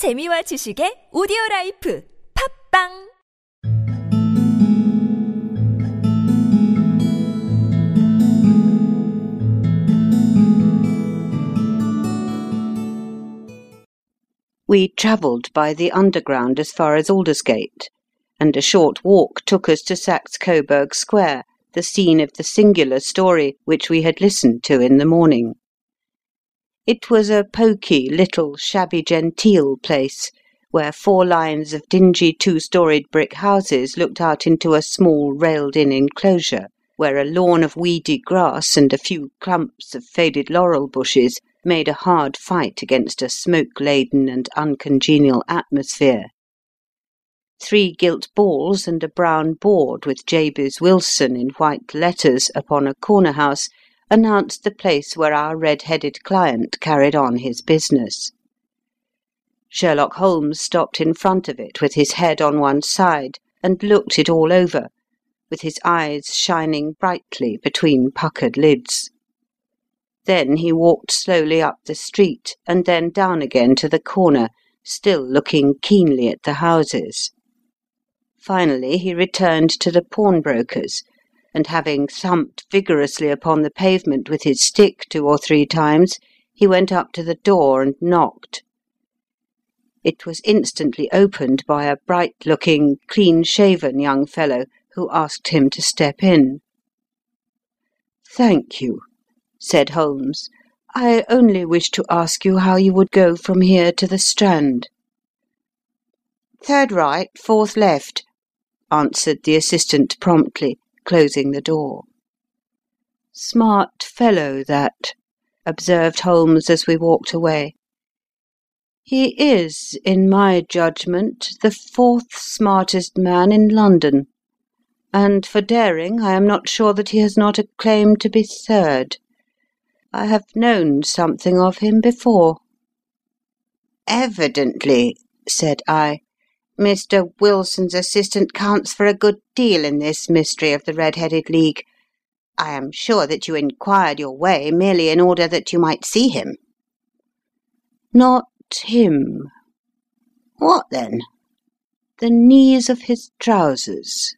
재미와 지식의 오디오 라이프 팝빵 We travelled by the Underground as far as Aldersgate, and a short walk took us to Saxe Coburg Square, the scene of the singular story which we had listened to in the morning. It was a poky, little, shabby genteel place, where four lines of dingy two storied brick houses looked out into a small railed in enclosure, where a lawn of weedy grass and a few clumps of faded laurel bushes made a hard fight against a smoke laden and uncongenial atmosphere. Three gilt balls and a brown board with Jabez Wilson in white letters upon a corner house announced the place where our red headed client carried on his business. Sherlock Holmes stopped in front of it with his head on one side and looked it all over, with his eyes shining brightly between puckered lids. Then he walked slowly up the street and then down again to the corner, still looking keenly at the houses. Finally he returned to the pawnbroker's, and having thumped vigorously upon the pavement with his stick two or three times, he went up to the door and knocked. It was instantly opened by a bright looking, clean shaven young fellow, who asked him to step in. "Thank you," said Holmes. "I only wished to ask you how you would go from here to the Strand." "Third right, fourth left," answered the assistant promptly, closing the door. "Smart fellow, that," observed Holmes as we walked away. "He is, in my judgment, the fourth smartest man in London, and for daring I am not sure that he has not a claim to be third. I have known something of him before." "Evidently," said I, "Mr. Wilson's assistant counts for a good deal in this mystery of the Red headed League. I am sure that you inquired your way merely in order that you might see him." "Not him." "What then?" "The knees of his trousers."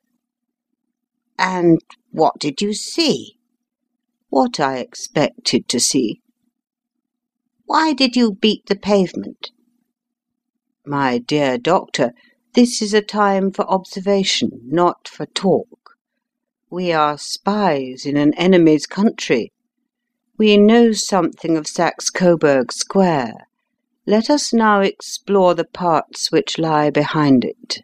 "And what did you see?" "What I expected to see." "Why did you beat the pavement?" "My dear Doctor, this is a time for observation, not for talk. We are spies in an enemy's country. We know something of Saxe Coburg Square. Let us now explore the parts which lie behind it."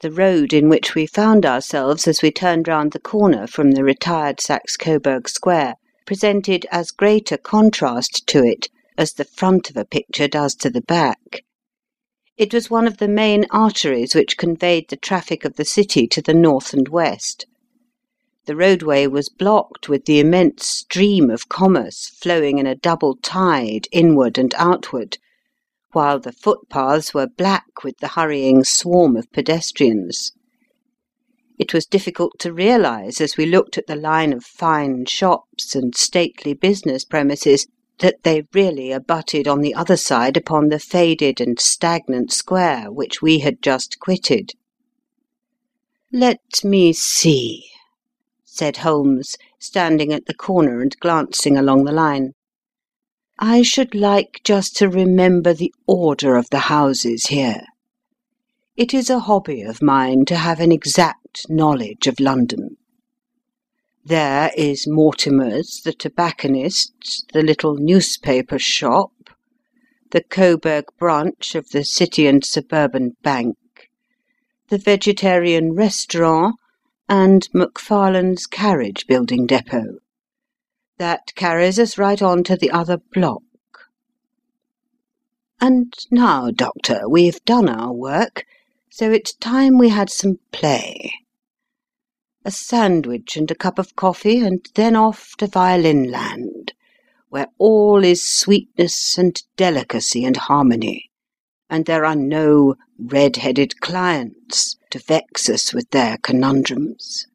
The road in which we found ourselves as we turned round the corner from the retired Saxe Coburg Square presented as great a contrast to it as the front of a picture does to the back. It was one of the main arteries which conveyed the traffic of the city to the north and west. The roadway was blocked with the immense stream of commerce flowing in a double tide inward and outward, while the footpaths were black with the hurrying swarm of pedestrians. It was difficult to realise as we looked at the line of fine shops and stately business premises that they really abutted on the other side upon the faded and stagnant square which we had just quitted. "Let me see said Holmes, standing at the corner and glancing along the line. I should like just to remember the order of the houses here. It is a hobby of mine to have an exact knowledge of London. There is Mortimer's, the tobacconist's, the little newspaper shop, the Coburg branch of the City and Suburban Bank, the vegetarian restaurant, and Macfarlane's carriage building depot. That carries us right on to the other block. And now, Doctor, we've done our work, so it's time we had some play. A sandwich and a cup of coffee, and then off to Violin Land, where all is sweetness and delicacy and harmony, and there are no red headed clients to vex us with their conundrums.